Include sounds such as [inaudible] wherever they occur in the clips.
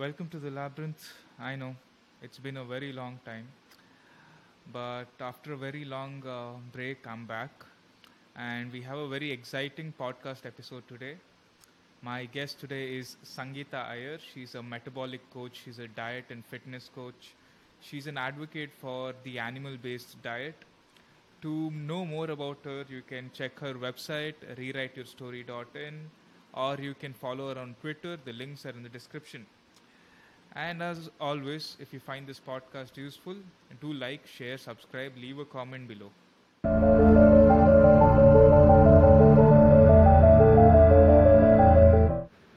Welcome to the labyrinth. I know it's been a very long time, but after a very long uh, break, I'm back, and we have a very exciting podcast episode today. My guest today is Sangeetha Aiyer. She's a metabolic coach, she's a diet and fitness coach, she's an advocate for the animal based diet. To know more about her, you can check her website, rewriteyourstory.in, or you can follow her on Twitter. The links are in the description. And as always, if you find this podcast useful, do like, share, subscribe, leave a comment below.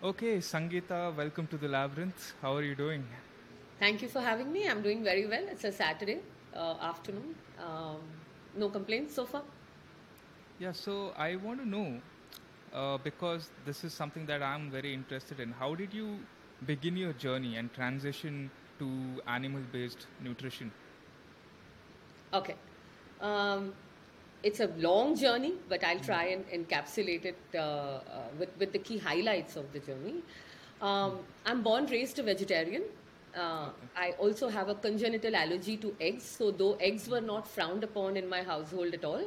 Okay, Sangeetha, welcome to the labyrinth. How are you doing? Thank you for having me. I'm doing very well. It's a Saturday uh, afternoon. Um, no complaints so far. Yeah, so I want to know uh, because this is something that I'm very interested in. How did you begin your journey and transition to animal based nutrition? Okay. Um, it's a long journey, but I'll try and encapsulate it uh, uh, with, with the key highlights of the journey. Um, I'm born raised a vegetarian. Uh, I also have a congenital allergy to eggs, so though eggs were not frowned upon in my household at all,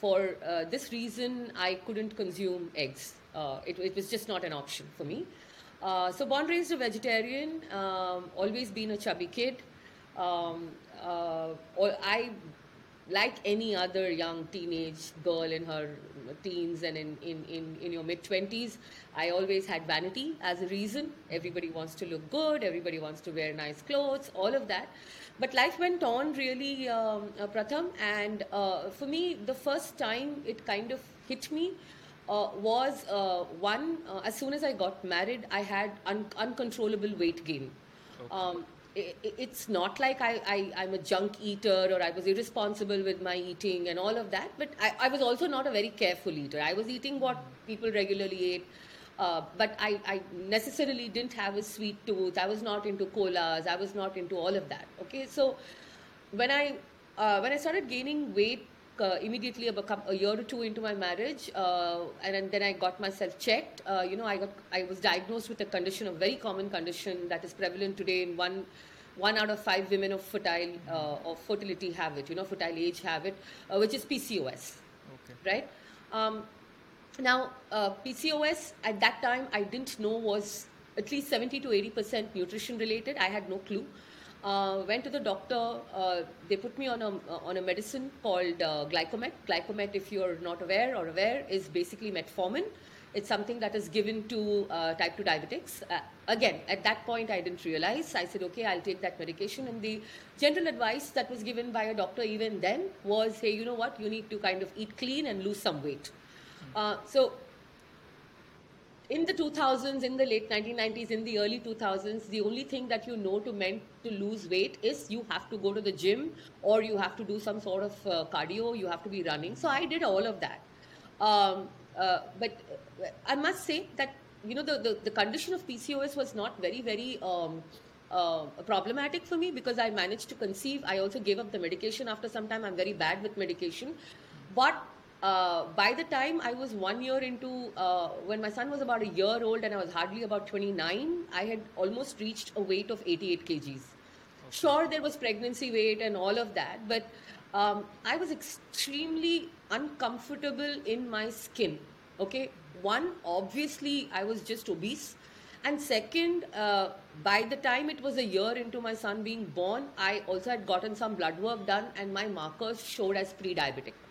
for uh, this reason I couldn't consume eggs. Uh, it, it was just not an option for me. Uh, so born raised a vegetarian, um, always been a chubby kid. Um, uh, I, like any other young teenage girl in her teens and in, in, in, in your mid 20s, I always had vanity as a reason. Everybody wants to look good, everybody wants to wear nice clothes, all of that. But life went on really, um, uh, Pratham, and uh, for me, the first time it kind of hit me uh, was uh, one, uh, as soon as I got married, I had un- uncontrollable weight gain. Um, i i- it's not like I, I, I'm a junk eater or I was irresponsible with my eating and all of that, but I, I was also not a very careful eater. I was eating what people regularly ate. Uh, but I, I necessarily didn't have a sweet tooth. I was not into colas. I was not into all of that. Okay, so when I uh, when I started gaining weight uh, immediately about a year or two into my marriage, uh, and then- I got myself checked. Uh, you know, I got I was diagnosed with a condition, a very common condition that is prevalent today in one one out of five women of fertile uh, of fertility have it. You know, fertile age have it, uh, which is PCOS Okay. right? Um, now, uh, PCOS at that time I didn't know was at least 70 to 80 percent nutrition related. I had no clue. Uh, went to the doctor. Uh, they put me on a on a medicine called uh, Glycomet. Glycomet, if you're not aware or aware, is basically metformin. It's something that is given to uh, type 2 diabetics. Uh, again, at that point, I didn't realize. I said, okay, I'll take that medication. And the general advice that was given by a doctor even then was, hey, you know what, you need to kind of eat clean and lose some weight. Uh, so, in the 2000s, in the late 1990s, in the early 2000s, the only thing that you know to meant to lose weight is you have to go to the gym or you have to do some sort of uh, cardio, you have to be running. So I did all of that. Um, uh, but uh, I must say that you know the, the, the condition of PCOS was not very very um, uh, problematic for me because I managed to conceive. I also gave up the medication after some time. I'm very bad with medication, but uh, by the time I was one year into uh, when my son was about a year old and I was hardly about 29, I had almost reached a weight of 88 kgs. Sure, there was pregnancy weight and all of that, but um, I was extremely uncomfortable in my skin. Okay, one, obviously, I was just obese. And second, uh, by the time it was a year into my son being born, I also had gotten some blood work done, and my markers showed as pre diabetic.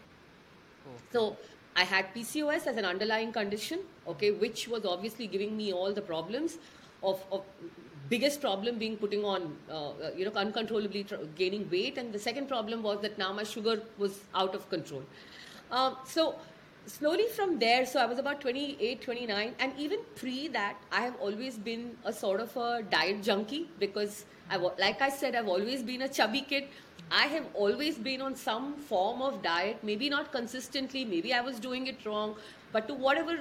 So I had PCOS as an underlying condition, okay, which was obviously giving me all the problems of, of biggest problem being putting on, uh, uh, you know, uncontrollably tr- gaining weight, and the second problem was that now my sugar was out of control. Um, so slowly from there, so I was about 28, 29, and even pre that, I have always been a sort of a diet junkie because, I, like I said, I've always been a chubby kid. I have always been on some form of diet, maybe not consistently, maybe I was doing it wrong, but to whatever,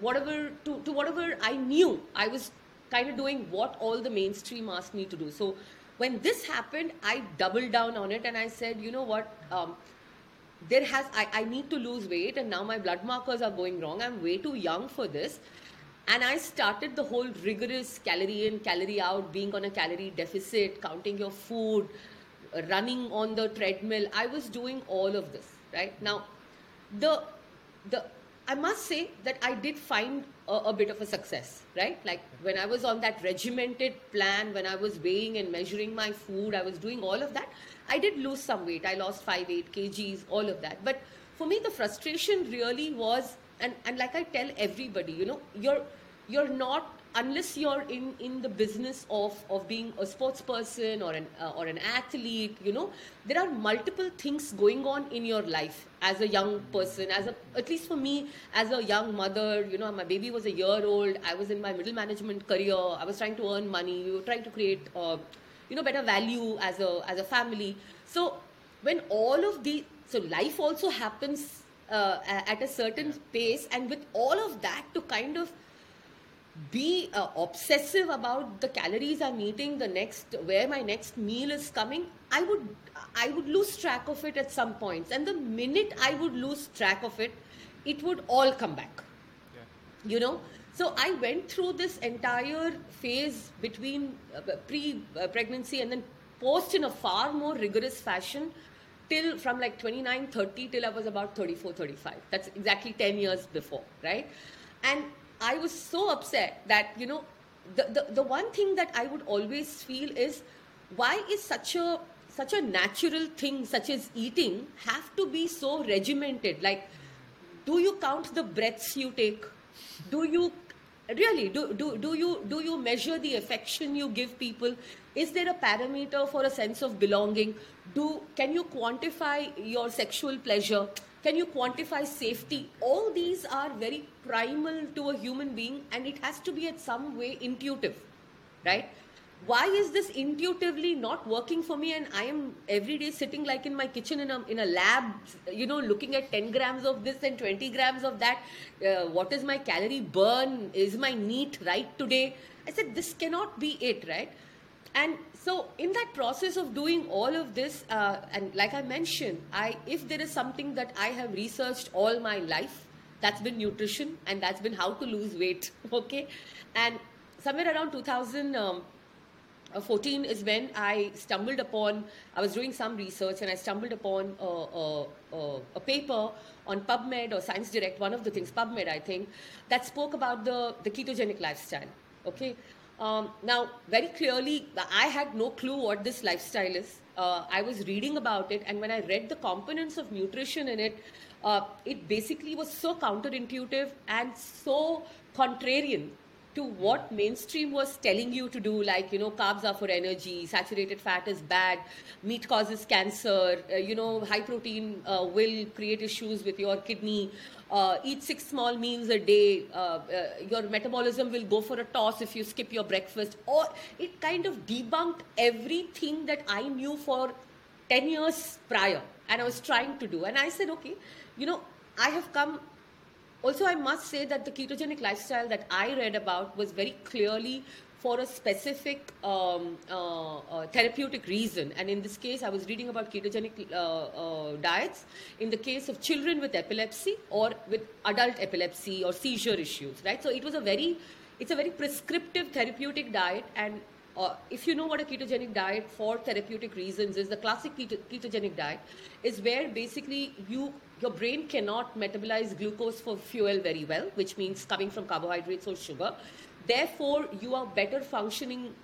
whatever, to, to whatever I knew, I was kind of doing what all the mainstream asked me to do. So when this happened, I doubled down on it and I said, you know what, um, there has I, I need to lose weight and now my blood markers are going wrong. I'm way too young for this. And I started the whole rigorous calorie in, calorie out, being on a calorie deficit, counting your food, running on the treadmill. I was doing all of this, right? Now, the the I must say that I did find a, a, bit of a success, right? Like when I was on that regimented plan, when I was weighing and measuring my food, I was doing all of that. I did lose some weight. I lost five, eight kgs, all of that. But for me, the frustration really was, and, and like I tell everybody, you know, you're you're not unless you're in, in the business of, of being a sports person or an, uh, or an athlete, you know, there are multiple things going on in your life as a young person, as a, at least for me, as a young mother, you know, my baby was a year old, I was in my middle management career, I was trying to earn money, we were trying to create, uh, you know, better value as a, as a family. So when all of the, so life also happens uh, at a certain pace and with all of that to kind of be uh, obsessive about the calories I'm eating, the next where my next meal is coming, I would I would lose track of it at some points. And the minute I would lose track of it, it would all come back. Yeah. You know. So I went through this entire phase between uh, pre-pregnancy and then post in a far more rigorous fashion till from like 29 30 till i was about 34 35 that's exactly 10 years before right and I was so upset that, you know, the, the, the one thing that I would always feel is why is such a such a natural thing such as eating have to be so regimented? Like do you count the breaths you take? Do you really do, do, do you do you measure the affection you give people? Is there a parameter for a sense of belonging? Do can you quantify your sexual pleasure can you quantify safety? All these are very primal to a human being and it has to be at some way intuitive, right? Why is this intuitively not working for me? And I am every day sitting like in my kitchen in a, in a lab, you know, looking at 10 grams of this and 20 grams of that. Uh, what is my calorie burn? Is my NEAT right today? I said, this cannot be it, right? And so, in that process of doing all of this, uh, and like I mentioned, I if there is something that I have researched all my life, that's been nutrition, and that's been how to lose weight. [laughs] Okay, and somewhere around 2014 um, is when I stumbled upon. I was doing some research, and I stumbled upon a, a, a, a paper on PubMed or Science Direct, one of the things, PubMed, I think, that spoke about the, the ketogenic lifestyle. Okay, um, now, very clearly, I had no clue what this lifestyle is. Uh, I was reading about it, and when I read the components of nutrition in it, uh, it basically was so counterintuitive and so contrarian to what mainstream was telling you to do like you know carbs are for energy saturated fat is bad meat causes cancer uh, you know high protein uh, will create issues with your kidney uh, eat six small meals a day, uh, uh, your metabolism will go for a toss if you skip your breakfast. Or it kind of debunked everything that I knew for 10 years prior and I was trying to do. And I said, okay, you know, I have come. Also, I must say that the ketogenic lifestyle that I read about was very clearly for a specific um, uh, uh, therapeutic reason. And in this case, I was reading about ketogenic uh, uh, diets in the case of children with epilepsy or with adult epilepsy or seizure issues, right? So it was a very, it's a very prescriptive therapeutic diet. And uh, if you know what a ketogenic diet for therapeutic reasons is, the classic keto- ketogenic diet is where basically you your brain cannot metabolize glucose for fuel very well, which means coming from carbohydrates or sugar. Therefore, you are better functioning.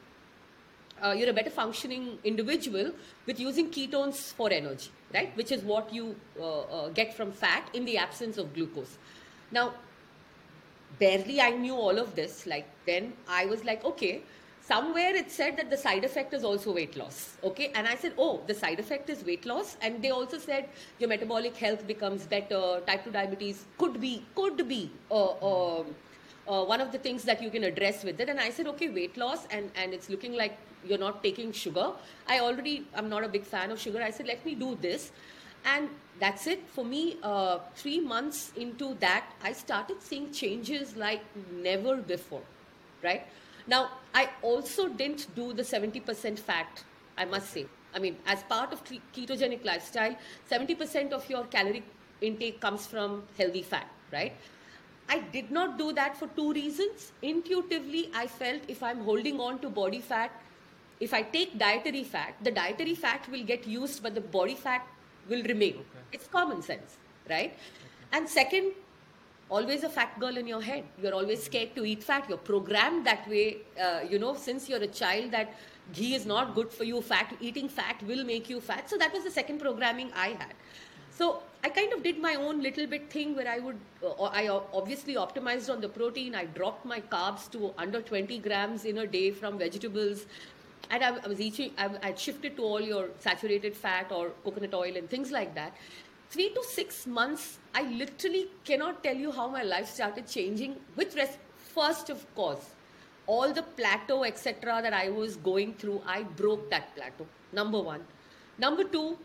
Uh, you're a better functioning individual with using ketones for energy, right? Which is what you uh, uh, get from fat in the absence of glucose. Now, barely I knew all of this. Like then I was like, okay, somewhere it said that the side effect is also weight loss. Okay, and I said, oh, the side effect is weight loss, and they also said your metabolic health becomes better. Type two diabetes could be could be. Uh, um, uh, one of the things that you can address with it. And I said, okay, weight loss, and, and it's looking like you're not taking sugar. I already, I'm not a big fan of sugar. I said, let me do this. And that's it. For me, uh, three months into that, I started seeing changes like never before, right? Now, I also didn't do the 70% fat, I must say. I mean, as part of ketogenic lifestyle, 70% of your caloric intake comes from healthy fat, right? I did not do that for two reasons. Intuitively, I felt if I'm holding on to body fat, if I take dietary fat, the dietary fat will get used, but the body fat will remain. Okay. It's common sense, right? And second, always a fat girl in your head. You're always scared to eat fat. You're programmed that way, uh, you know, since you're a child that ghee is not good for you. Fat eating fat will make you fat. So that was the second programming I had. So I kind of did my own little bit thing where I would, uh, I obviously optimized on the protein. I dropped my carbs to under 20 grams in a day from vegetables. And I, I was eating, I, I'd shifted to all your saturated fat or coconut oil and things like that. Three to six months, I literally cannot tell you how my life started changing with res- first, of course, all the plateau, etc., that I was going through, I broke that plateau. Number one. Number two,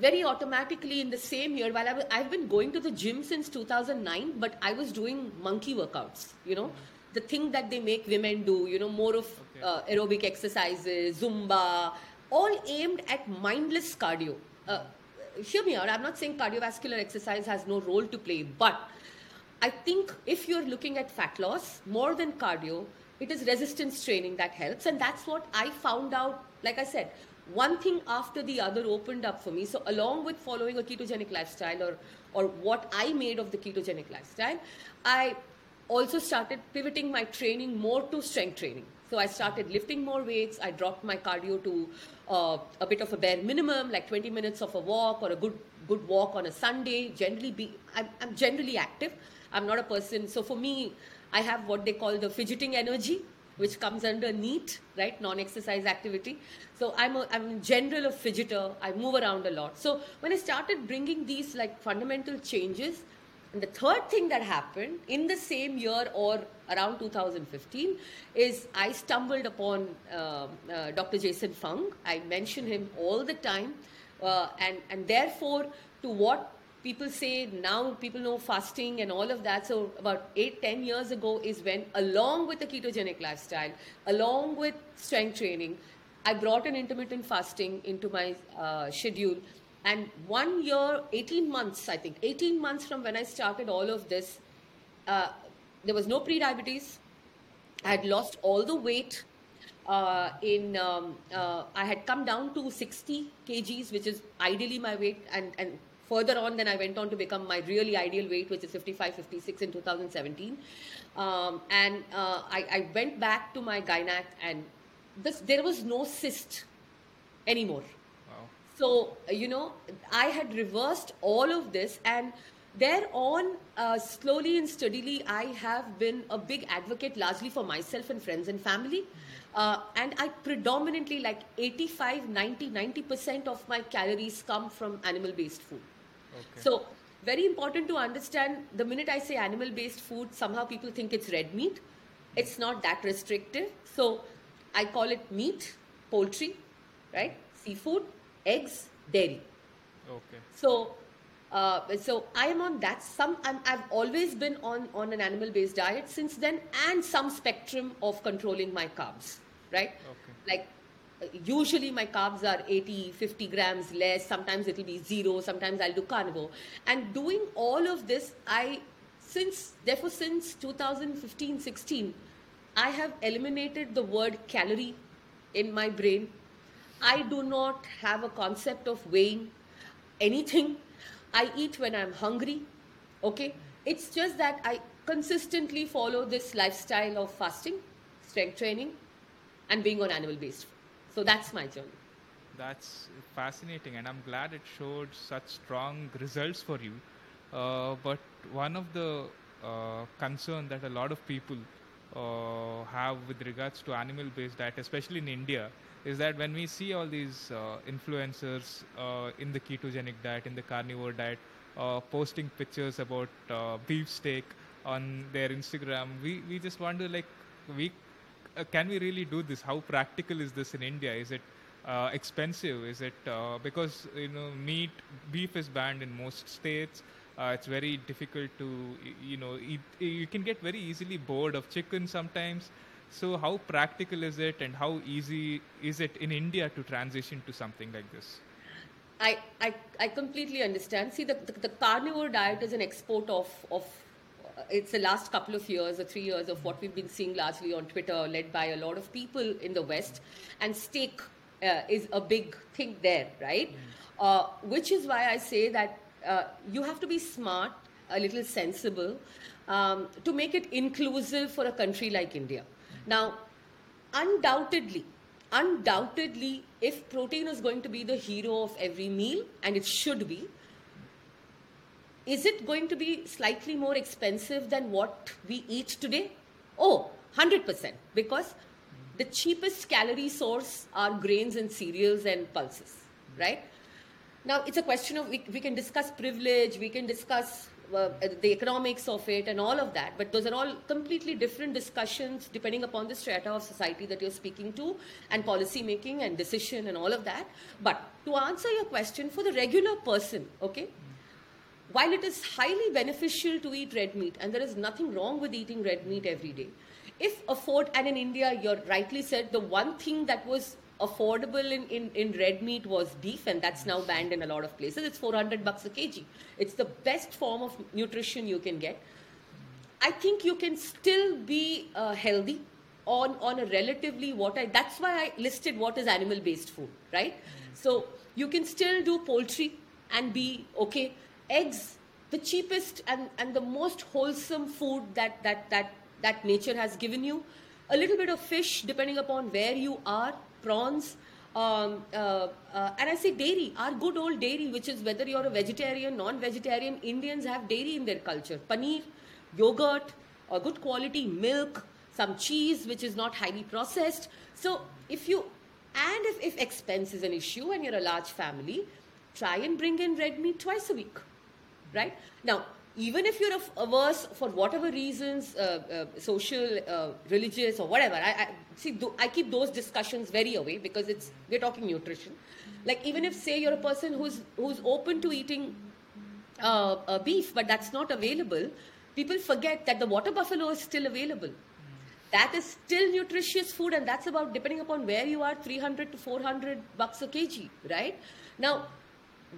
very automatically in the same year while I I've been going to the gym since 2009 but I was doing monkey workouts you know the thing that they make women do you know more of Okay. uh, aerobic exercises zumba all aimed at mindless cardio uh, hear me out I'm not saying cardiovascular exercise has no role to play but I think if you're looking at fat loss more than cardio, it is resistance training that helps. And that's what I found out. Like I said, one thing after the other opened up for me. So, along with following a ketogenic lifestyle or, or what I made of the ketogenic lifestyle, I also started pivoting my training more to strength training. So I started lifting more weights. I dropped my cardio to uh, a bit of a bare minimum, like 20 minutes of a walk or a good good walk on a Sunday. Generally, be I'm, I'm generally active. I'm not a person. So for me, I have what they call the fidgeting energy, which comes under NEAT, right? Non-exercise activity. So I'm a, I'm in general a fidgeter. I move around a lot. So when I started bringing these like fundamental changes, and the third thing that happened in the same year or around 2015 is I stumbled upon uh, uh, Dr. Jason Fung. I mention him all the time. Uh, and, and therefore, to what people say now, people know fasting and all of that. So, about eight, ten years ago is when, along with the ketogenic lifestyle, along with strength training, I brought an intermittent fasting into my uh, schedule. And one year, 18 months, I think, 18 months from when I started all of this, uh, there was no pre-diabetes. I had lost all the weight. Uh, in um, uh, I had come down to 60 kgs, which is ideally my weight, and and further on, then I went on to become my really ideal weight, which is 55, 56 in 2017. Um, and uh, I, I went back to my gynac, and this there was no cyst anymore. Wow. So, uh, you know, I had reversed all of this, and thereon, uh, slowly and steadily, I have been a big advocate largely for myself and friends and family. Uh, and I predominantly, like 85, 90, 90% of my calories come from animal based food. Okay. So, very important to understand the minute I say animal based food, somehow people think it's red meat. It's not that restrictive. So, I call it meat, poultry, right? Seafood, eggs, dairy. okay. So, uh, so I am on that. Some I'm, I've always been on on an animal based diet since then, and some spectrum of controlling my carbs, right? Okay. Like usually my carbs are 80 50 grams less. Sometimes it'll be zero. Sometimes i'll do carnivore. And doing all of this i since therefore since 2015 16 i have eliminated the word calorie in my brain. I do not have a concept of weighing anything. I eat when i'm hungry okay? It's just that i consistently follow this lifestyle of fasting strength training and being on animal based so that's my journey That's fascinating, and I'm glad it showed such strong results for you. Uh, but one of the uh, concern that a lot of people uh, have with regards to animal-based diet, especially in India, is that when we see all these uh, influencers uh, in the ketogenic diet, in the carnivore diet, uh, posting pictures about beef steak on their Instagram, we, we just wonder like we can we really do this? How practical is this in India? Is it uh, expensive? Is it uh, because you know meat, beef is banned in most states? Uh, it's very difficult to you know eat. You can get very easily bored of chicken sometimes. So how practical is it, and how easy is it in India to transition to something like this? I, I, I completely understand. See, the, the, the carnivore diet is an export of, of it's the last couple of years or three years of what we've been seeing largely on Twitter, led by a lot of people in the West, and steak uh, is a big thing there, right? Uh, which is why I say that uh, you have to be smart, a little sensible, um, to make it inclusive for a country like India. Now, undoubtedly, undoubtedly, if protein is going to be the hero of every meal, and it should be, is it going to be slightly more expensive than what we eat today? Oh, 100%. Because the cheapest calorie source are grains and cereals and pulses, right? Now, it's a question of, we, we can discuss privilege, we can discuss uh, the economics of it and all of that, but those are all completely different discussions depending upon the strata of society that you're speaking to and policy making and decision and all of that. But to answer your question, for the regular person, okay, while it is highly beneficial to eat red meat, and there is nothing wrong with eating red meat every day, if afford, and in India, you're rightly said, the one thing that was affordable in, in, in red meat was beef, and that's now banned in a lot of places. It's 400 bucks a kg. It's the best form of nutrition you can get. I think you can still be uh, healthy on, on a relatively what I, that's why I listed what is animal based food, right? So you can still do poultry and be okay eggs the cheapest and, and the most wholesome food that, that, that, that nature has given you. A little bit of fish, depending upon where you are, prawns, um, uh, uh, and I say dairy, our good old dairy, which is whether you're a vegetarian, non vegetarian, Indians have dairy in their culture. Paneer, yogurt, a good quality milk, some cheese, which is not highly processed. So, if you, and if, if expense is an issue and you're a large family, try and bring in red meat twice a week right? Now, even if you're averse for whatever reasons, uh, uh, social, uh, religious, or whatever, I, I see. Th- I keep those discussions very away because it's we're talking nutrition. Like even if say you're a person who's who's open to eating uh, uh, beef, but that's not available, people forget that the water buffalo is still available. That is still nutritious food, and that's about depending upon where you are, 300 to 400 bucks a kg, right? Now,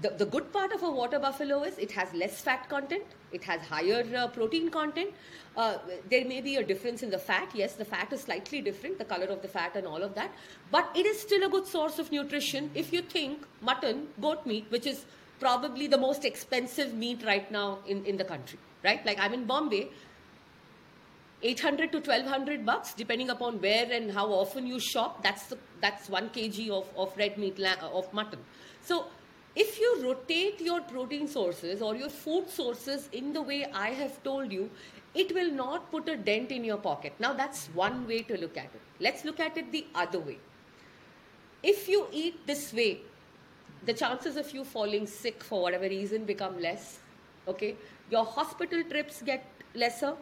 the, the good part of a water buffalo is it has less fat content, it has higher uh, protein content. Uh, there may be a difference in the fat. Yes, the fat is slightly different, the color of the fat and all of that. But it is still a good source of nutrition if you think mutton, goat meat, which is probably the most expensive meat right now in, in the country, right? Like I'm in Bombay, 800 to 1200 bucks depending upon where and how often you shop that's the, that's 1 kg of, of red meat of mutton so if you rotate your protein sources or your food sources in the way I have told you, it will not put a dent in your pocket. Now, that's one way to look at it. Let's look at it the other way. If you eat this way, the chances of you falling sick for whatever reason become less. Okay, your hospital trips get lesser.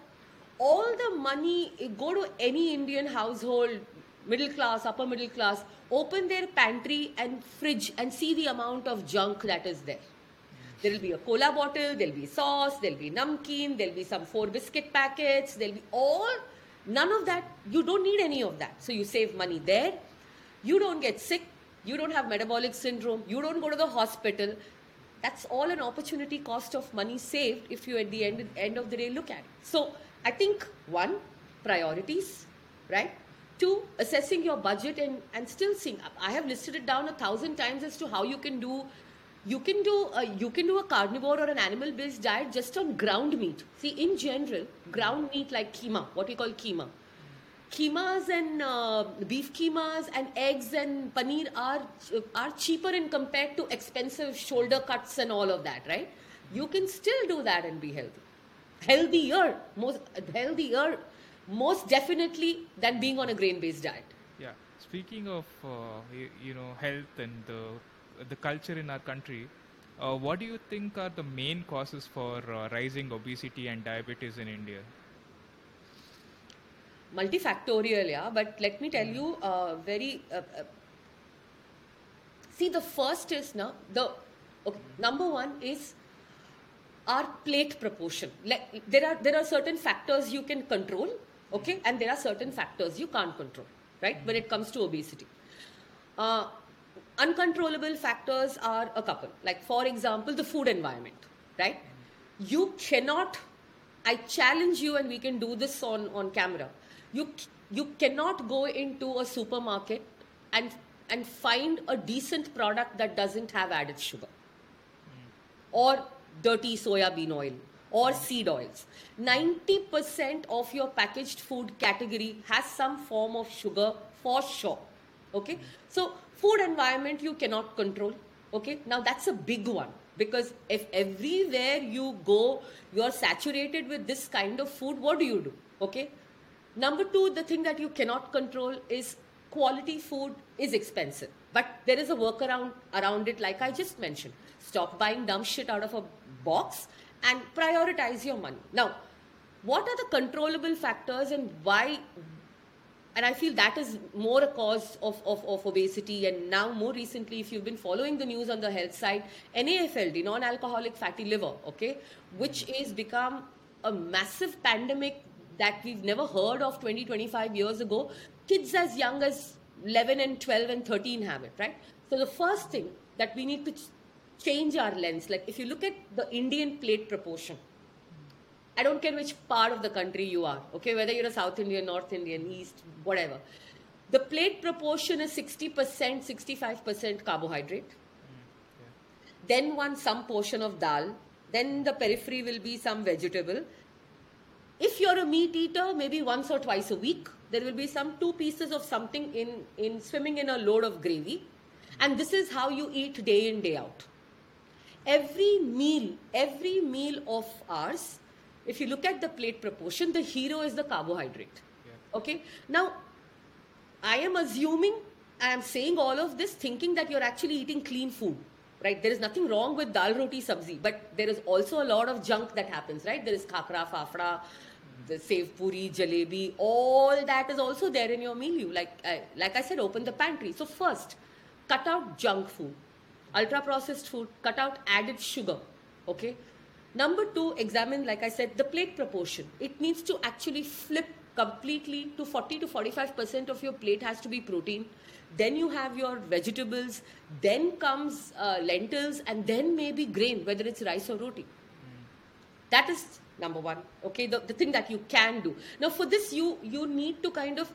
All the money go to any Indian household middle class, upper middle class, open their pantry and fridge and see the amount of junk that is there. There will be a cola bottle, there'll be sauce, there'll be namkeen, there'll be some four biscuit packets, there'll be all, none of that. You don't need any of that. So you save money there. You don't get sick. You don't have metabolic syndrome. You don't go to the hospital. That's all an opportunity cost of money saved if you at the end, end of the day look at it. So I think one, priorities, right? Two, assessing your budget and, and still seeing. up. I have listed it down a thousand times as to how you can do. You can do a, you can do a carnivore or an animal-based diet just on ground meat. See, in general, ground meat like keema, what we call keema, keemas and uh, beef keemas and eggs and paneer are are cheaper in compared to expensive shoulder cuts and all of that, right? You can still do that and be healthy, healthier, most healthier most definitely than being on a grain-based diet. Yeah. Speaking of uh, you, you, know health and the the culture in our country, uh, what do you think are the main causes for uh, rising obesity and diabetes in India? Multifactorial, yeah. But let me tell you, uh, very. Uh, uh, see, the first is now the okay, number one is our plate proportion. Like, there are there are certain factors you can control okay? And there are certain factors you can't control right when it comes to obesity. Uh, uncontrollable factors are a couple. Like for example the food environment right? You cannot I challenge you, and we can do this on, on camera. You, you cannot go into a supermarket and, and find a decent product that doesn't have added sugar or dirty soya bean oil or seed oils. 90% of your packaged food category has some form of sugar for sure. Okay? So, food environment you cannot control. Okay? Now, that's a big one because if everywhere you go, you're saturated with this kind of food, what do you do? Okay? Number two, the thing that you cannot control is quality food is expensive. But there is a workaround around it, like I just mentioned. Stop buying dumb shit out of a box and prioritize your money. Now, what are the controllable factors and why? And I feel that is more a cause of, of, of obesity. And now, more recently, if you've been following the news on the health side, NAFLD, non alcoholic fatty liver, okay, which is become a massive pandemic that we've never heard of 20, 25 years ago. Kids as young as 11 and 12 and 13 have it, right? So the first thing that we need to change our lens, like if you look at the Indian plate proportion, I don't care which part of the country you are, okay, whether you're a South Indian, North Indian, East, whatever. The plate proportion is 60%, 65% carbohydrate. Mm, then one some portion of dal. Then the periphery will be some vegetable. If you're a meat eater, maybe once or twice a week, there will be some two pieces of something in, in swimming in a load of gravy. And this is how you eat day in, day out. Every meal, every meal of ours, if you look at the plate proportion, the hero is the carbohydrate. Yeah. Okay? Now, I am assuming, I am saying all of this thinking that you're actually eating clean food, right? There is nothing wrong with dal roti sabzi, but there is also a lot of junk that happens, right? There is khakra, fafra, the sev puri, jalebi, all that is also there in your meal. You like, I, like I said, open the pantry. So first, cut out junk food, ultra processed food, cut out added sugar. Okay. Number two, examine, like I said, the plate proportion. It needs to actually flip completely to 40 to 45% of your plate has to be protein. Then you have your vegetables, then comes uh, lentils, and then maybe grain, whether it's rice or roti. That is number one. Okay, the, the thing that you can do. Now, for this, you you need to kind of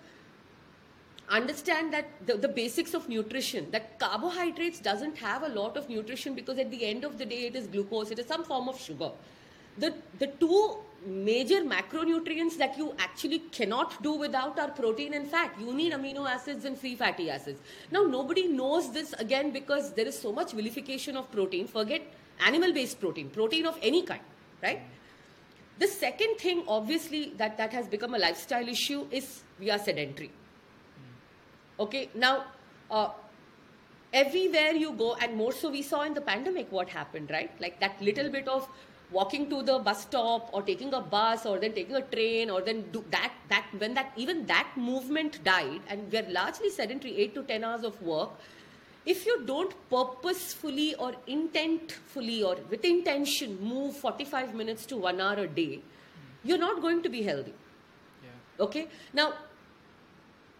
understand that the, the basics of nutrition that carbohydrates doesn't have a lot of nutrition because at the end of the day it is glucose it is some form of sugar. The the two major macronutrients that you actually cannot do without are protein and fat. You need amino acids and free fatty acids. Now nobody knows this again because there is so much vilification of protein. Forget animal based protein protein of any kind right? The second thing obviously that that has become a lifestyle issue is we are sedentary Okay, now uh, everywhere you go, and more so we saw in the pandemic what happened, right? Like that little bit of walking to the bus stop or taking a bus or then taking a train or then do that that when that even that movement died and we're largely sedentary 8 to 10 hours of work if you don't purposefully or intentfully or with intention move 45 minutes to 1 hour a day you're not going to be healthy Yeah. okay now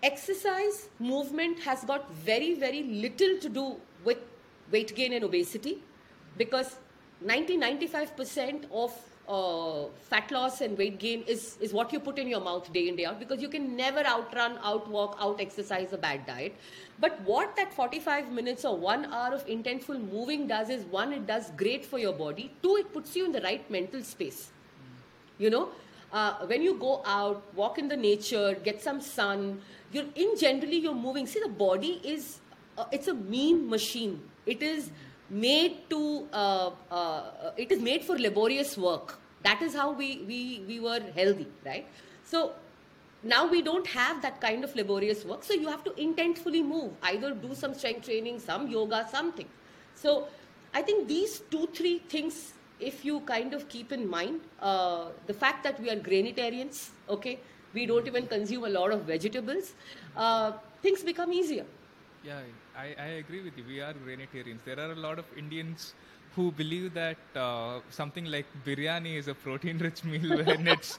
exercise movement has got very very little to do with weight gain and obesity because 90 95% of uh, fat loss and weight gain is, is what you put in your mouth day in day out because you can never outrun outwalk out exercise a bad diet. But what that 45 minutes or one hour of intentful moving does is one it does great for your body. Two it puts you in the right mental space. You know uh, when you go out walk in the nature get some sun you're in generally you're moving. See the body is uh, it's a mean machine. It is made to uh, uh, it is made for laborious work. That is how we we we were healthy right? So now we don't have that kind of laborious work. So you have to intentfully move. Either do some strength training some yoga something. So i think these two three things if you kind of keep in mind uh, the fact that we are grainitarians okay we don't even consume a lot of vegetables uh, things become easier Yeah, I, I agree with you. We are grainitarians. There are a lot of Indians who believe that uh, something like biryani is a protein-rich meal [laughs] when it's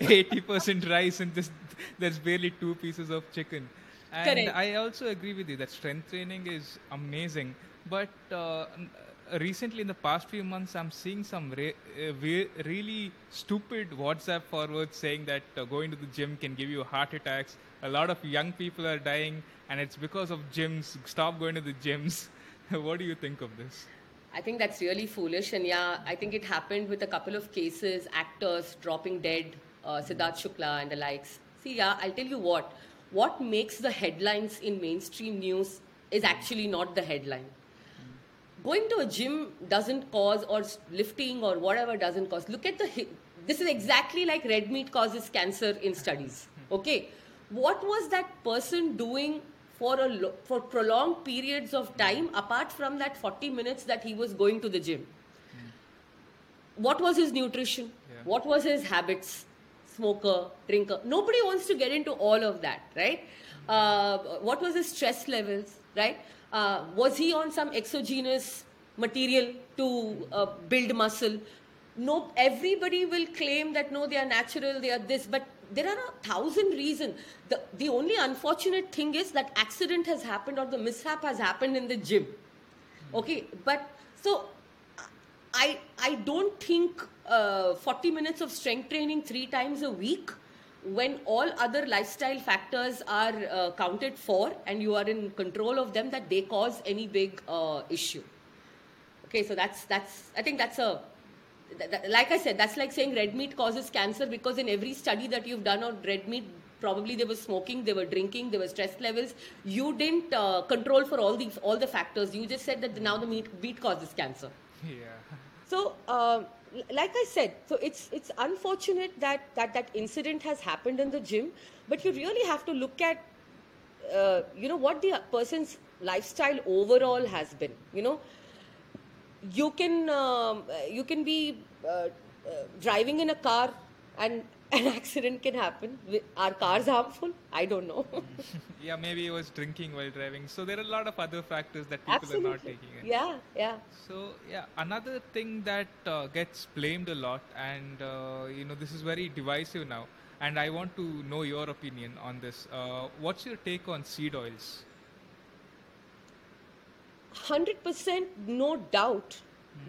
80% rice and just there's barely two pieces of chicken. And Correct. I also agree with you that strength training is amazing, but uh, recently in the past few months, I'm seeing some re- uh, re- really stupid WhatsApp forwards saying that uh, going to the gym can give you heart attacks. A lot of young people are dying, and it's because of gyms. Stop going to the gyms. [laughs] what do you think of this? I think that's really foolish. And yeah, I think it happened with a couple of cases, actors dropping dead, uh, Siddharth Shukla and the likes. See, yeah, I'll tell you what. What makes the headlines in mainstream news is actually not the headline. Going to a gym doesn't cause, or lifting or whatever doesn't cause. Look at the. This is exactly like red meat causes cancer in studies. Okay, what was that person doing for a lo- for prolonged periods of time apart from that 40 minutes that he was going to the gym? What was his nutrition? Yeah. What was his habits? Smoker, drinker. Nobody wants to get into all of that, right? Uh, what was his stress levels, right? Uh, was he on some exogenous material to uh, build muscle? No, everybody will claim that no, they are natural, they are this, but there are a thousand reasons. The, the only unfortunate thing is that accident has happened or the mishap has happened in the gym. Okay, but so I I don't think uh, 40 minutes of strength training three times a week, when all other lifestyle factors are uh, counted for and you are in control of them, that they cause any big uh, issue. Okay, so that's that's I think that's a th- th- like I said, that's like saying red meat causes cancer because in every study that you've done on red meat, probably they were smoking, they were drinking, there were stress levels. You didn't uh, control for all these all the factors. You just said that now the meat meat causes cancer. Yeah. So, uh, like I said, so it's it's unfortunate that that that incident has happened in the gym, but you really have to look at uh, you know what the person's lifestyle overall has been. You know, you can um, you can be uh, uh, driving in a car and an accident can happen. Are cars harmful? I don't know. [laughs] Yeah, maybe he was drinking while driving. So there are a lot of other factors that people are not taking in. Yeah, yeah. So yeah, another thing that uh, gets blamed a lot, and uh, you know this is very divisive now, and I want to know your opinion on this. Uh, what's your take on seed oils? 100% no doubt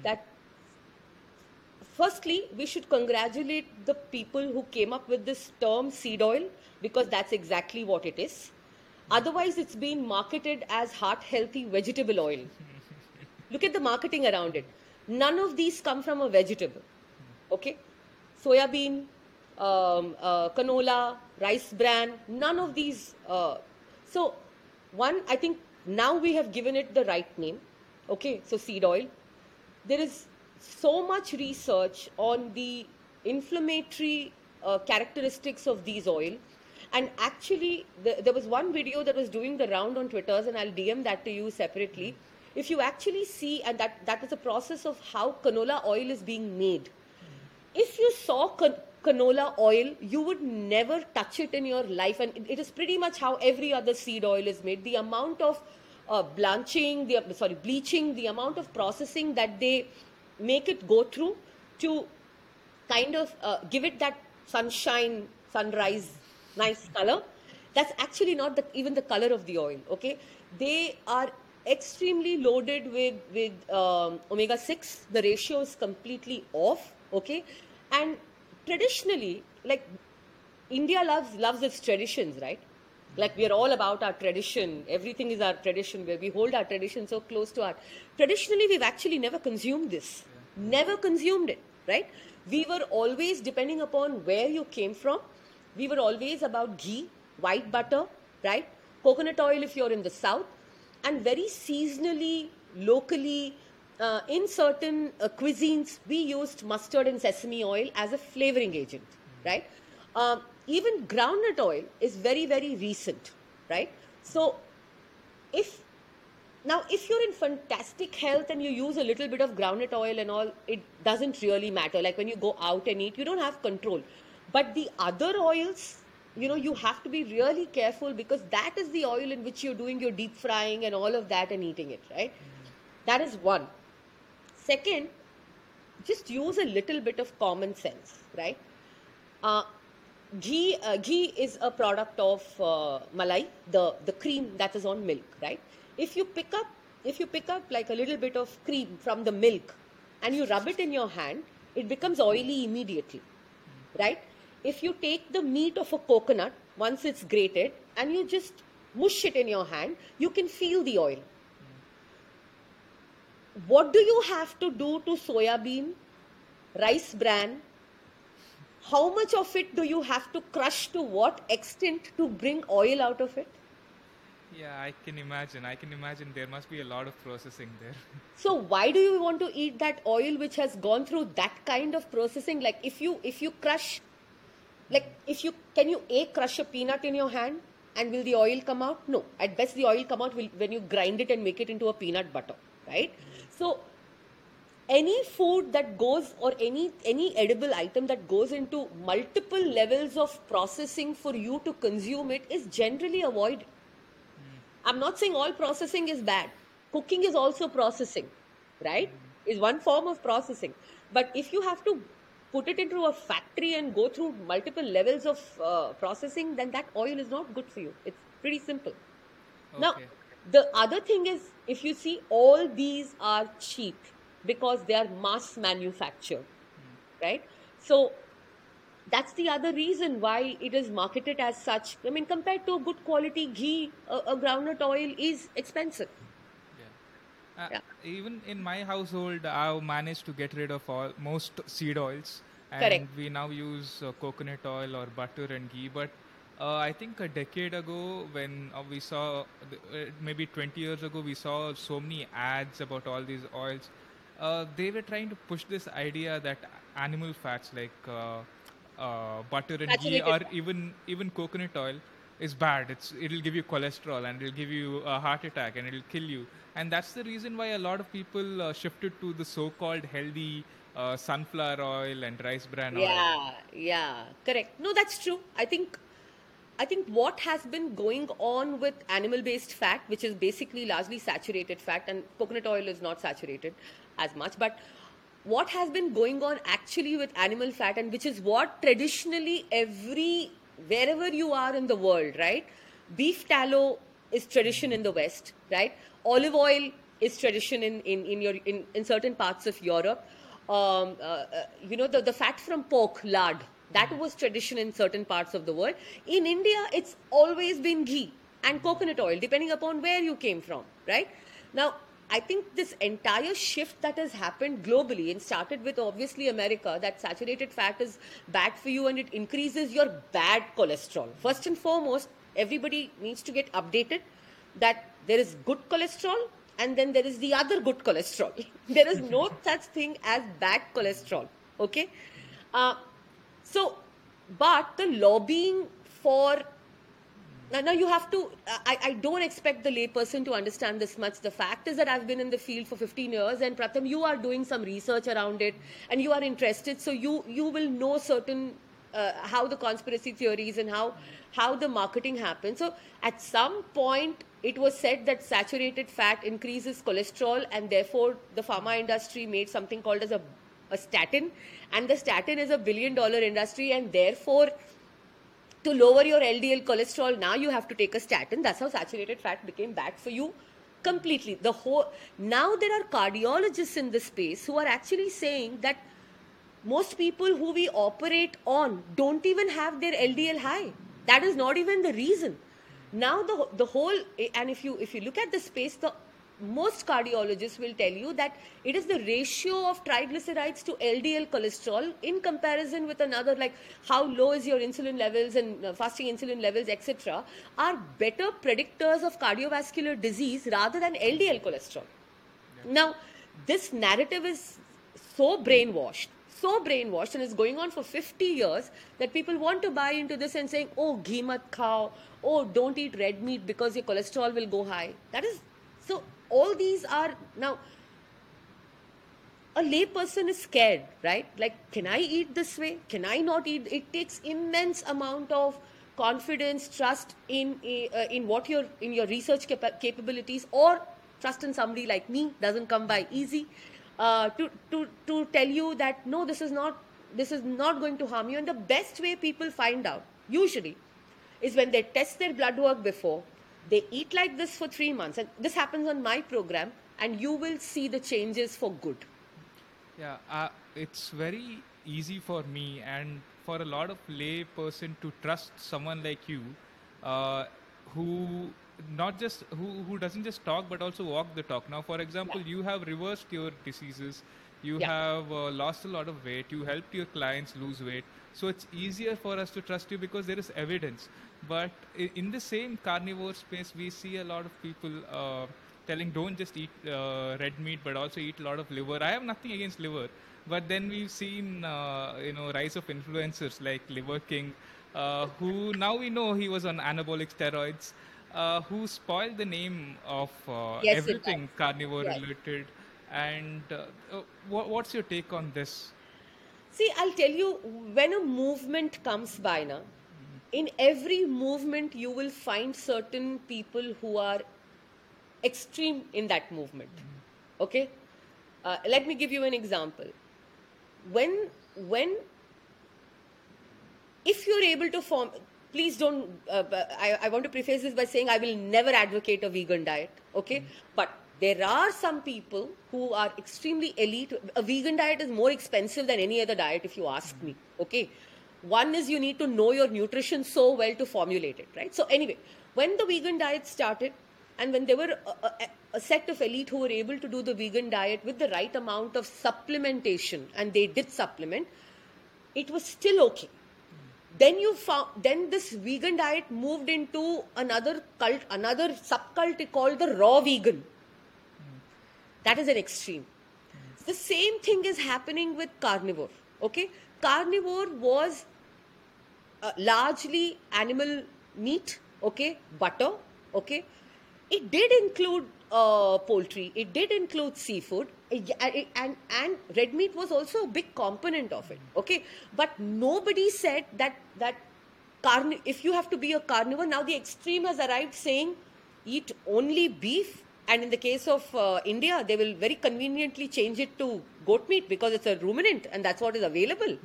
that firstly we should congratulate the people who came up with this term seed oil because that's exactly what it is. Otherwise it's been marketed as heart healthy vegetable oil. Look at the marketing around it. None of these come from a vegetable okay? Soya bean um, uh, canola rice bran none of these uh, so one i think now we have given it the right name okay? So seed oil. There is so much research on the inflammatory uh, characteristics of these oil and actually the, there was one video that was doing the round on twitters and i'll dm that to you separately if you actually see and that that is a process of how canola oil is being made if you saw can- canola oil, you would never touch it in your life. And it- it is pretty much how every other seed oil is made. The amount of uh, blanching, the sorry, bleaching, the amount of processing that they make it go through to kind of uh, give it that sunshine, sunrise, nice color. That's actually not the, even the color of the oil. Okay, they are extremely loaded with with um, omega six. The ratio is completely off. Okay, and traditionally, like India loves loves its traditions, right? Like we are all about our tradition. Everything is our tradition. Where we hold our tradition so close to our. Traditionally, we've actually never consumed this. Never consumed it, right? We were always depending upon where you came from. We were always about ghee, white butter, right? Coconut oil if you're in the south, and very seasonally, locally, uh, in certain uh, cuisines, we used mustard and sesame oil as a flavoring agent, right? Um, even groundnut oil is very, very recent, right? So, if now if you're in fantastic health and you use a little bit of groundnut oil and all, it doesn't really matter. Like when you go out and eat, you don't have control. But the other oils, you know, you have to be really careful because that is the oil in which you're doing your deep frying and all of that and eating it, right? That is one. Second, just use a little bit of common sense, right? Uh, ghee, uh, ghee is a product of uh, malai, the, the cream that is on milk, right? If you pick up if you pick up like a little bit of cream from the milk and you rub it in your hand, it becomes oily immediately, right? If you take the meat of a coconut once it's grated and you just mush it in your hand, you can feel the oil. What do you have to do to soya bean, rice bran? How much of it do you have to crush to what extent to bring oil out of it? Yeah, I can imagine. I can imagine there must be a lot of processing there. [laughs] So why do you want to eat that oil which has gone through that kind of processing? Like if you if you crush, like if you can you a crush a peanut in your hand and will the oil come out? No. At best the oil come out will, when you grind it and make it into a peanut butter, right? So any food that goes or any any edible item that goes into multiple levels of processing for you to consume it is generally avoided. I'm not saying all processing is bad. Cooking is also processing, right? Is one form of processing. But if you have to put it into a factory and go through multiple levels of uh, processing, then that oil is not good for you. It's pretty simple. Now, the other thing is, if you see, all these are cheap because they are mass manufactured, right? So that's the other reason why it is marketed as such. I mean, compared to good quality ghee, a, a groundnut oil is expensive. Yeah. Uh, Yeah. Even in my household, I've managed to get rid of all most seed oils, and Correct. we now use uh, coconut oil or butter and ghee. But uh, I think a decade ago, when uh, we saw uh, maybe 20 years ago, we saw so many ads about all these oils. Uh, they were trying to push this idea that animal fats like uh, butter and ghee or even even coconut oil is bad. It's it'll give you cholesterol and it'll give you a heart attack and it'll kill you. And that's the reason why a lot of people uh, shifted to the so-called healthy uh, sunflower oil and rice bran oil. Yeah, yeah, correct. No, that's true. I think I think what has been going on with animal based fat, which is basically largely saturated fat, and coconut oil is not saturated as much, but what has been going on actually with animal fat, and which is what traditionally every wherever you are in the world, right? Beef tallow is tradition in the West, right? Olive oil is tradition in, in, in your in, in certain parts of Europe. Um, uh, uh, you know the, the fat from pork, lard, that was tradition in certain parts of the world. In India, it's always been ghee and coconut oil, depending upon where you came from, right? Now, I think this entire shift that has happened globally and started with obviously America that saturated fat is bad for you and it increases your bad cholesterol. First and foremost, everybody needs to get updated that there is good cholesterol and then there is the other good cholesterol. [laughs] there is no [laughs] such thing as bad cholesterol. Okay? Uh, so, but the lobbying for now, now you have to. I, I don't expect the layperson to understand this much. The fact is that I've been in the field for 15 years, and Pratham, you are doing some research around it, and you are interested. So you you will know certain uh, how the conspiracy theories and how how the marketing happens. So at some point, it was said that saturated fat increases cholesterol, and therefore the pharma industry made something called as a a statin, and the statin is a billion dollar industry, and therefore to lower your LDL cholesterol, now you have to take a statin. That's how saturated fat became bad for you completely. The whole now there are cardiologists in this space who are actually saying that most people who we operate on don't even have their LDL high. That is not even the reason. Now the the whole and if you if you look at the space, the most cardiologists will tell you that it is the ratio of triglycerides to LDL cholesterol in comparison with another, like how low is your insulin levels and uh, fasting insulin levels, etc., are better predictors of cardiovascular disease rather than LDL cholesterol. Now, this narrative is so brainwashed, so brainwashed, and is going on for 50 years that people want to buy into this and saying, oh, ghee mat khao, oh, don't eat red meat because your cholesterol will go high. That is so. All these are now. A layperson is scared, right? Like, can I eat this way? Can I not eat? It takes immense amount of confidence, trust in uh, in what your in your research capa- capabilities, or trust in somebody like me doesn't come by easy. Uh, to to to tell you that no, this is not this is not going to harm you. And the best way people find out usually is when they test their blood work before, they eat like this for three months. And this happens on my program and you will see the changes for good. Yeah, uh, it's very easy for me and for a lot of lay person to trust someone like you, uh, who not just who who doesn't just talk but also walk the talk. Now, for example, you have reversed your diseases, you Yeah. have uh, lost a lot of weight, you helped your clients lose weight, so it's easier for us to trust you because there is evidence. But in the same carnivore space, we see a lot of people. Uh, telling don't just eat uh, red meat but also eat a lot of liver i have nothing against liver but then we've seen uh, you know rise of influencers like liver king uh, who now we know he was on anabolic steroids uh, who spoiled the name of uh, Yes, everything carnivore Yes. related and uh, uh, what's your take on this See, I'll tell you, when a movement comes by now, in every movement you will find certain people who are extreme in that movement. Okay? Uh, let me give you an example. When, when, if you're able to form, please don't, uh, I, I want to preface this by saying I will never advocate a vegan diet, okay? But there are some people who are extremely elite. A vegan diet is more expensive than any other diet, if you ask me, okay? One is you need to know your nutrition so well to formulate it, right? So, anyway, when the vegan diet started, and when there were a, a, a set of elite who were able to do the vegan diet with the right amount of supplementation, and they did supplement, it was still okay then you found then this vegan diet moved into another cult another subcult called the raw vegan that is an extreme. The same thing is happening with carnivore okay? Carnivore was uh, largely animal meat okay? Butter okay? It did include uh, poultry. It did include seafood. It- and and red meat was also a big component of it okay? But nobody said that that carni- if you have to be a carnivore now the extreme has arrived saying eat only beef and in the case of uh, india they will very conveniently change it to goat meat because it's a ruminant and that's what is available.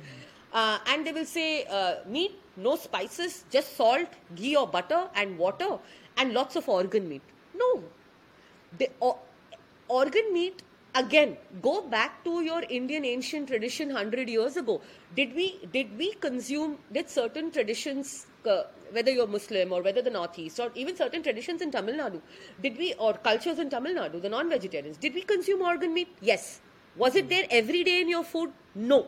Uh, and they will say uh, meat no spices just salt ghee or butter and water and lots of organ meat. No. The organ meat again go back to your indian ancient tradition 100 years ago. Did we did we consume did certain traditions uh, whether you're muslim or whether the northeast or even certain traditions in tamil nadu did we or cultures in tamil nadu the non vegetarians did we consume organ meat yes was it there every day in your food no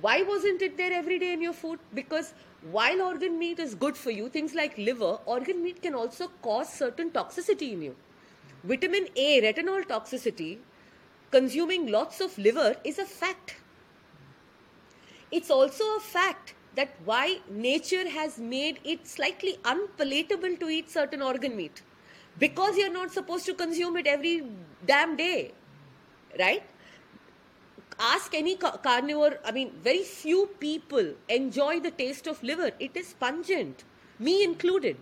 why wasn't it there every day in your food? Because while organ meat is good for you, things like liver, organ meat can also cause certain toxicity in you. Vitamin A, retinol toxicity, consuming lots of liver is a fact. It's also a fact that why nature has made it slightly unpalatable to eat certain organ meat. Because you're not supposed to consume it every damn day. Right? ask any carnivore i mean very few people enjoy the taste of liver it is pungent me included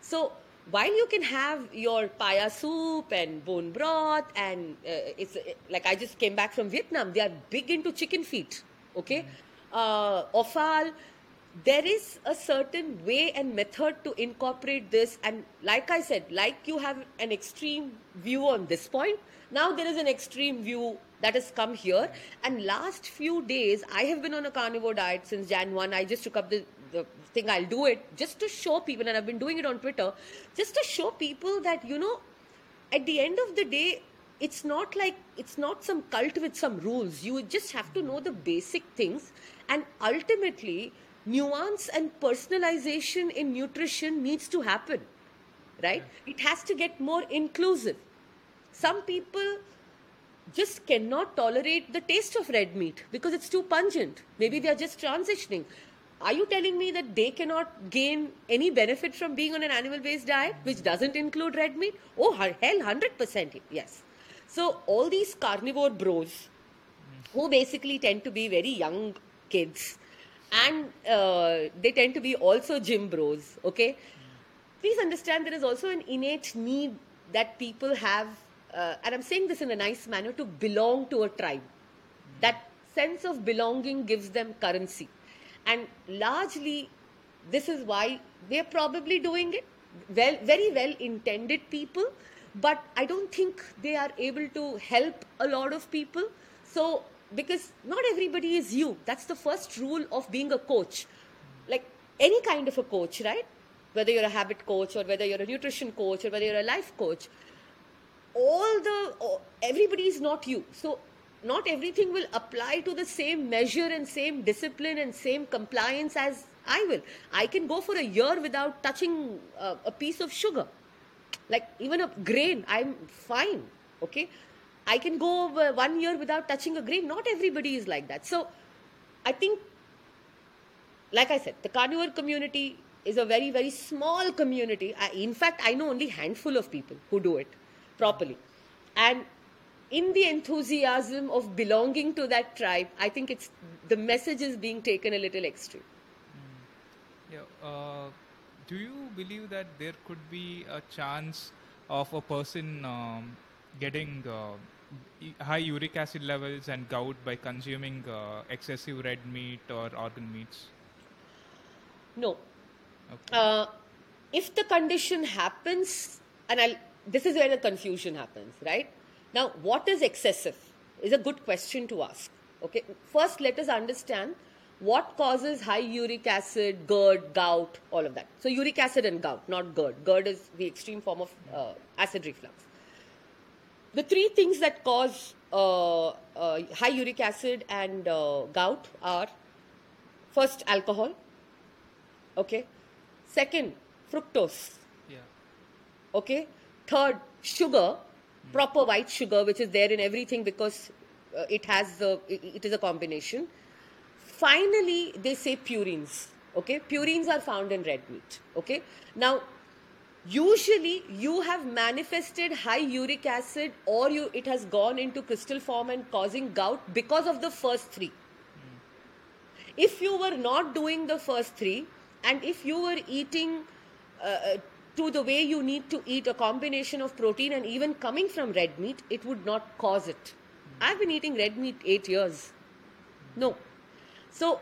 so while you can have your paya soup and bone broth and uh, it's uh, like i just came back from vietnam they are big into chicken feet okay uh, offal there is a certain way and method to incorporate this. And like i said like you have an extreme view on this point now there is an extreme view that has come here. And last few days i have been on a carnivore diet since jan 1 i just took up the, the thing. I'll do it just to show people and i've been doing it on twitter just to show people that you know at the end of the day it's not like it's not some cult with some rules. You just have to know the basic things and ultimately nuance and personalization in nutrition needs to happen right? It has to get more inclusive. Some people just cannot tolerate the taste of red meat because it's too pungent. Maybe they are just transitioning. Are you telling me that they cannot gain any benefit from being on an animal based diet which doesn't include red meat? Oh hell 100% yes. So all these carnivore bros who basically tend to be very young kids. And uh, they tend to be also gym bros okay? Please understand there is also an innate need that people have uh, and i'm saying this in a nice manner to belong to a tribe. That sense of belonging gives them currency. And largely this is why they're probably doing it. Well, very well intended people, but I don't think they are able to help a lot of people. So, because not everybody is you. That's the first rule of being a coach. Like any kind of a coach, right? Whether you're a habit coach or whether you're a nutrition coach or whether you're a life coach, all the everybody is not you. So not everything will apply to the same measure and same discipline and same compliance as I will. I can go for a year without touching uh, a piece of sugar. Like even a grain, I'm fine. Okay. I can go one year without touching a grain. Not everybody is like that. So I think, like I said, the carnivore community is a very, very small community. I, in fact, I know only handful of people who do it properly. And in the enthusiasm of belonging to that tribe, I think it's the message is being taken a little extreme. Yeah. Uh, do you believe that there could be a chance of a person um, getting uh, high uric acid levels and gout by consuming uh, excessive red meat or organ meats? No. Okay. Uh, if the condition happens, and I'll, this is where the confusion happens, right? Now, what is excessive is a good question to ask. Okay, first let us understand what causes high uric acid, GERD, gout, all of that. So, uric acid and gout, not GERD. GERD is the extreme form of uh, acid reflux. The three things that cause uh, uh, high uric acid and uh, gout are first, alcohol, okay, second, fructose, yeah. okay? Third sugar proper white sugar which is there in everything because uh, it has the it, it is a combination. Finally they say purines okay? Purines are found in red meat okay? Now usually you have manifested high uric acid or you it has gone into crystal form and causing gout because of the first three. If you were not doing the first three and if you were eating uh, uh, to the way you need to eat a combination of protein and even coming from red meat it would not cause it. I've been eating red meat 8 years. No. So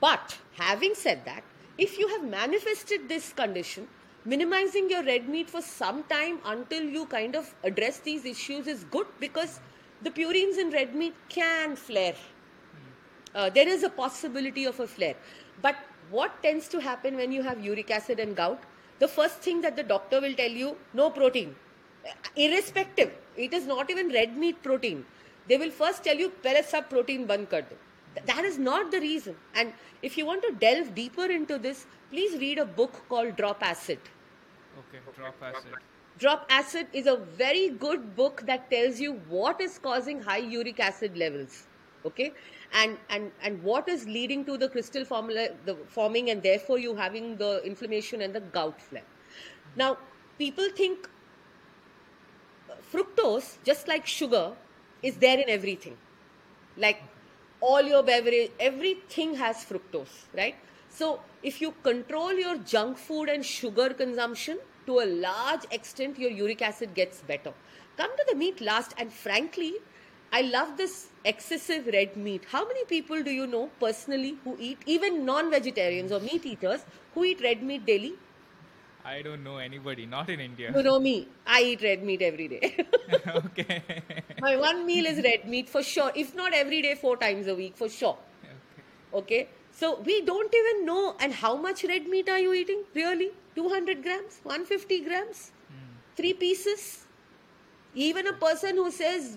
but having said that if you have manifested this condition minimizing your red meat for some time until you kind of address these issues is good because the purines in red meat can flare uh, there is a possibility of a flare. But what tends to happen when you have uric acid and gout? The first thing that the doctor will tell you no protein. Irrespective, it is not even red meat protein. They will first tell you pere sab protein ban kar do. Th- That is not the reason. And if you want to delve deeper into this, please read a book called Drop Acid. Okay. Drop acid. Drop Acid is a very good book that tells you what is causing high uric acid levels. Okay, and and and what is leading to the crystal formula, the forming, and therefore you having the inflammation and the gout flare. Now, people think uh, fructose, just like sugar, is there in everything. Like all your beverage, everything has fructose, right? So if you control your junk food and sugar consumption to a large extent, your uric acid gets better. Come to the meat last, and frankly, I love this excessive red meat. How many people do you know personally who eat, even non vegetarians or meat eaters, who eat red meat daily? I don't know anybody, not in India. You know me, I eat red meat every day. [laughs] okay. My one meal is red meat for sure, if not every day, four times a week for sure. okay. Okay, so we don't even know. And how much red meat are you eating? Really? 200 grams? 150 grams? Hmm. Three pieces? Even a person who says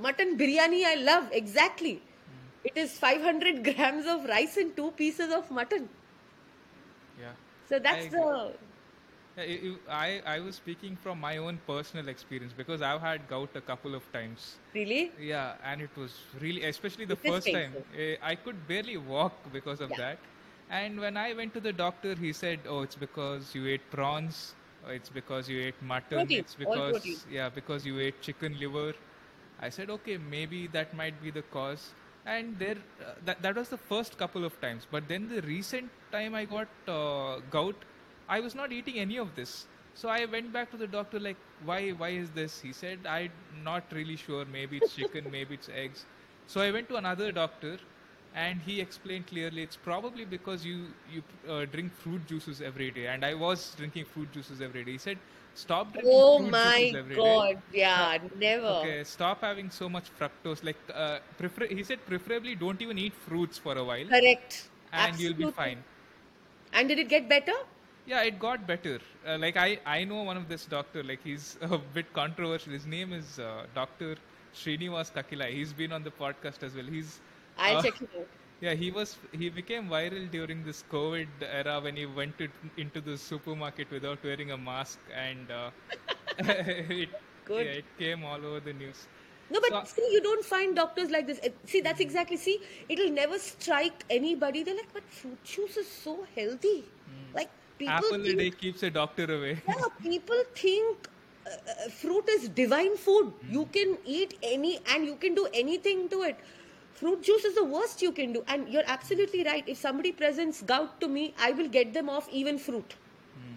mutton biryani I love, exactly. Hmm. It is 500 [laughs] grams of rice and two pieces of mutton. Yeah. So that's the. Yeah, you- you- I, I was speaking from my own personal experience because I've had gout a couple of times. Really? Yeah, and it was really, especially the It first time, eh, I could barely walk because of Yeah. that. And when I went to the doctor, he said, "Oh, it's because you ate prawns. It's because you ate mutton. Protein, It's because yeah, because you ate chicken liver." I said, "Okay, maybe that might be the cause." And there, uh, that that was the first couple of times. But then the recent time I got uh, gout, I was not eating any of this. So I went back to the doctor like, why why is this? He said, I'm not really sure. Maybe it's chicken, [laughs] maybe it's eggs. So I went to another doctor, and he explained clearly it's probably because you you uh, drink fruit juices every day and i was drinking fruit juices every day he said stop drinking Oh fruit my juices every day God. Yeah, never. okay stop having so much fructose like uh, prefer- he said preferably don't even eat fruits for a while Correct. and you'll be fine And did it get better? Yeah it got better uh, like i i know one of this doctor like he's [laughs] a bit controversial his name is uh, dr srinivas kakkilaya he's been on the podcast as well he's I'll uh, check it out. [laughs] yeah he was he became viral during this covid era when he went to, into the supermarket without wearing a mask and uh, [laughs] it, yeah, it came all over the news No, but So- see, you don't find doctors like this. See, that's exactly. See, it'll never strike anybody. They're like, but fruit juice is so healthy. People apple a day keeps a doctor away yeah, people think uh, uh, fruit is divine food. You can eat any and you can do anything to it. Fruit juice is the worst you can do, and you're absolutely right. If somebody presents gout to me, I will get them off even fruit.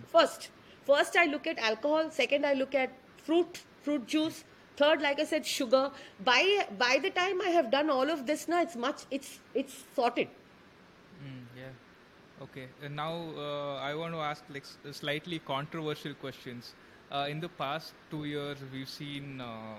First, first I look at alcohol. Second, I look at fruit, fruit juice. Third, like I said, sugar. By by the time I have done all of this, now it's much. It's it's sorted. Okay. And now uh, I want to ask like slightly controversial questions. Uh, in the past two years, we've seen. Uh,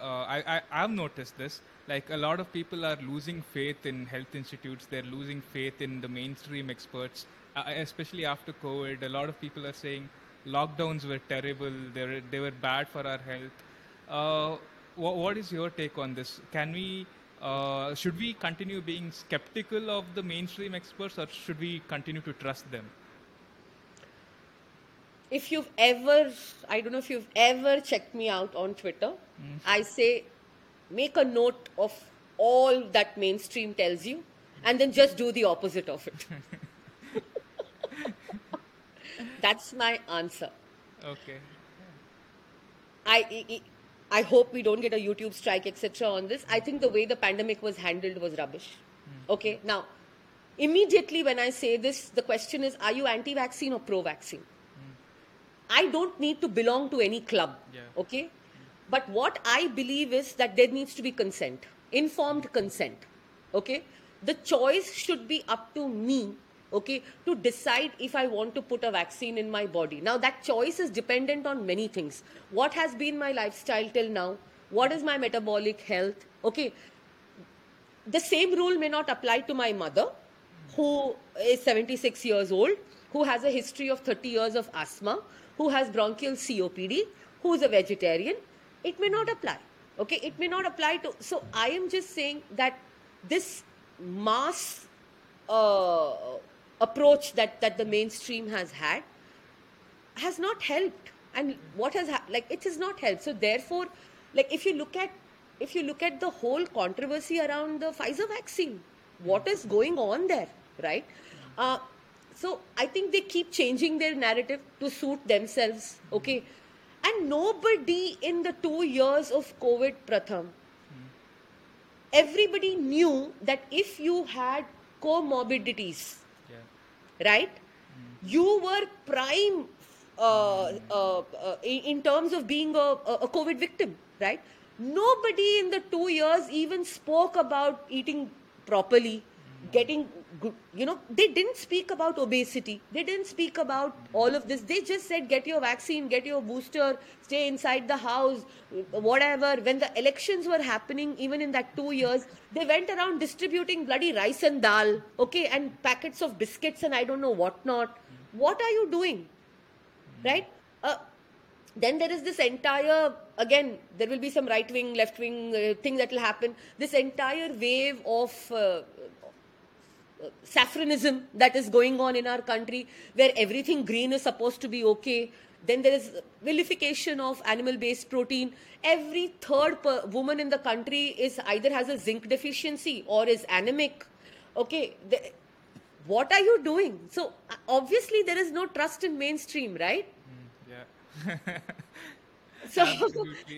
uh, I, I I've noticed this. Like a lot of people are losing faith in health institutes. They're losing faith in the mainstream experts, uh, especially after COVID. A lot of people are saying lockdowns were terrible. They were, they were bad for our health. Uh, wha what is your take on this? Can we, uh, should we continue being skeptical of the mainstream experts, or should we continue to trust them? if you've ever i don't know if you've ever checked me out on twitter i say make a note of all that mainstream tells you and then just do the opposite of it [laughs] that's my answer Okay. I, I I hope we don't get a YouTube strike, etc. on this. I think the way the pandemic was handled was rubbish. Hmm. Okay, now, immediately when I say this, the question is are you anti vaccine or pro vaccine? Hmm. I don't need to belong to any club. Yeah. Okay, but what I believe is that there needs to be consent, informed consent. Okay, the choice should be up to me. Okay, to decide if I want to put a vaccine in my body. Now, that choice is dependent on many things. What has been my lifestyle till now? What is my metabolic health? Okay, the same rule may not apply to my mother, who is 76 years old, who has a history of 30 years of asthma, who has bronchial COPD, who is a vegetarian. It may not apply. Okay, it may not apply to. So I am just saying that this mass uh, approach that that the mainstream has had has not helped. And what has hap like it has not helped. So therefore like if you look at if you look at the whole controversy around the pfizer vaccine what is going on there right? Uh, so i think they keep changing their narrative to suit themselves okay? And nobody in the two years of covid pratham everybody knew that if you had comorbidities Right? You were prime uh, uh, uh, in, terms of being a, a COVID victim, right? Nobody in the two years even spoke about eating properly, getting good. You know, they didn't speak about obesity. They didn't speak about all of this. They just said, get your vaccine, get your booster, stay inside the house, whatever. When the elections were happening, even in that two years, they went around distributing bloody rice and dal, okay, and packets of biscuits and I don't know what not. What are you doing? Right? Uh, then there is this entire again there will be some right wing left wing uh, thing that will happen this entire wave of uh, saffronism that is going on in our country where everything green is supposed to be okay. Then there is vilification of animal based protein. Every third per- woman in the country is either has a zinc deficiency or is anemic. Okay the, what are you doing? So obviously there is no trust in mainstream right? Mm, yeah. [laughs] so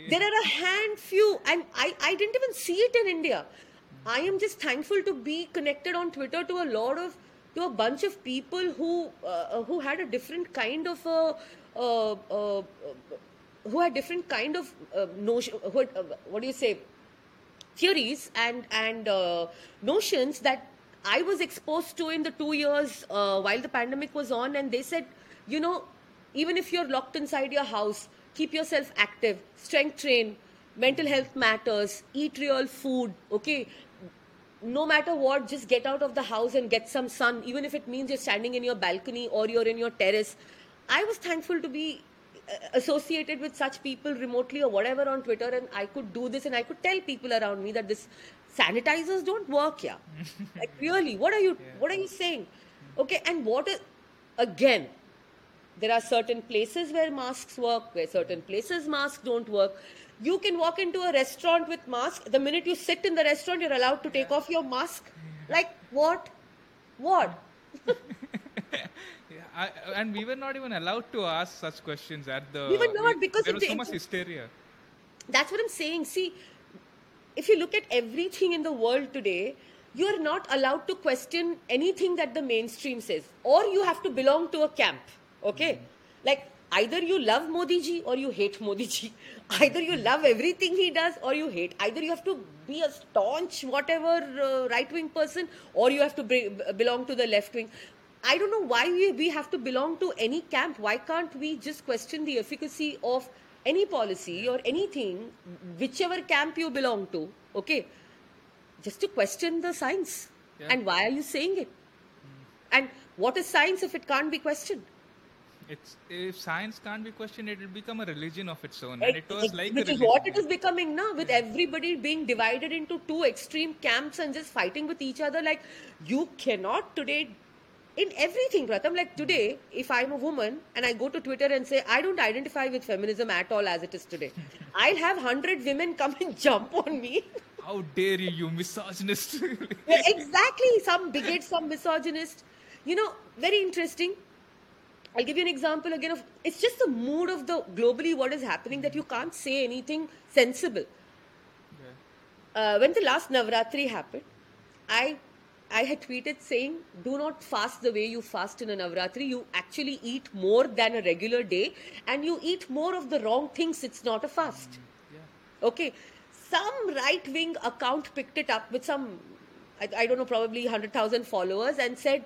there are a hand few, and I, I didn't even see it in India. I am just thankful to be connected on Twitter to a lot of to a bunch of people who uh, who had a different kind of a uh, uh, who had different kind of uh, notion. Uh, what do you say? theories and and uh, notions that I was exposed to in the two years uh, while the pandemic was on, and they said, you know, even if you're locked inside your house, keep yourself active, strength train, mental health matters, eat real food, okay? No matter what, just get out of the house and get some sun, even if it means you're standing in your balcony or you're in your terrace. I was thankful to be uh, associated with such people remotely or whatever on Twitter, and I could do this and I could tell people around me that this sanitizers don't work, yeah. [laughs] like really, what are you what are you saying? Okay, and what is again? There are certain places where masks work, where certain places masks don't work. You can walk into a restaurant with mask. The minute you sit in the restaurant, you're allowed to take off your mask. Like what? What? Yeah, [laughs] I, and we were not even allowed to ask such questions at the. We were not because there was so much hysteria. That's what I'm saying. See, if you look at everything in the world today, you are not allowed to question anything that the mainstream says, or you have to belong to a camp. Okay? Mm. Like, either you love Modi ji or you hate Modi ji. Either you love everything he does or you hate. Either you have to be a staunch, whatever uh, right wing person, or you have to be, belong to the left wing. I don't know why we, we have to belong to any camp. Why can't we just question the efficacy of any policy or anything, whichever camp you belong to? Okay, just to question the science. Yeah. And why are you saying it? And what is science if it can't be questioned? It's if science can't be questioned, it will become a religion of its own, and it was like which is what it is becoming now, with everybody being divided into two extreme camps and just fighting with each other. Like you cannot today, in everything, Pratham. Like today, if I'm a woman and I go to Twitter and say I don't identify with feminism at all as it is today, [laughs] I'll have hundred women come and [laughs] jump on me. How dare you, you misogynist! Yeah, exactly, some bigot, some misogynist. You know, very interesting. I'll give you an example again of it's just the mood of the globally what is happening that you can't say anything sensible. Uh, when the last Navratri happened, I I had tweeted saying, "Do not fast the way you fast in a Navratri. You actually eat more than a regular day, and you eat more of the wrong things. It's not a fast." Okay, some right wing account picked it up with some, I, I don't know, probably 100,000 followers and said,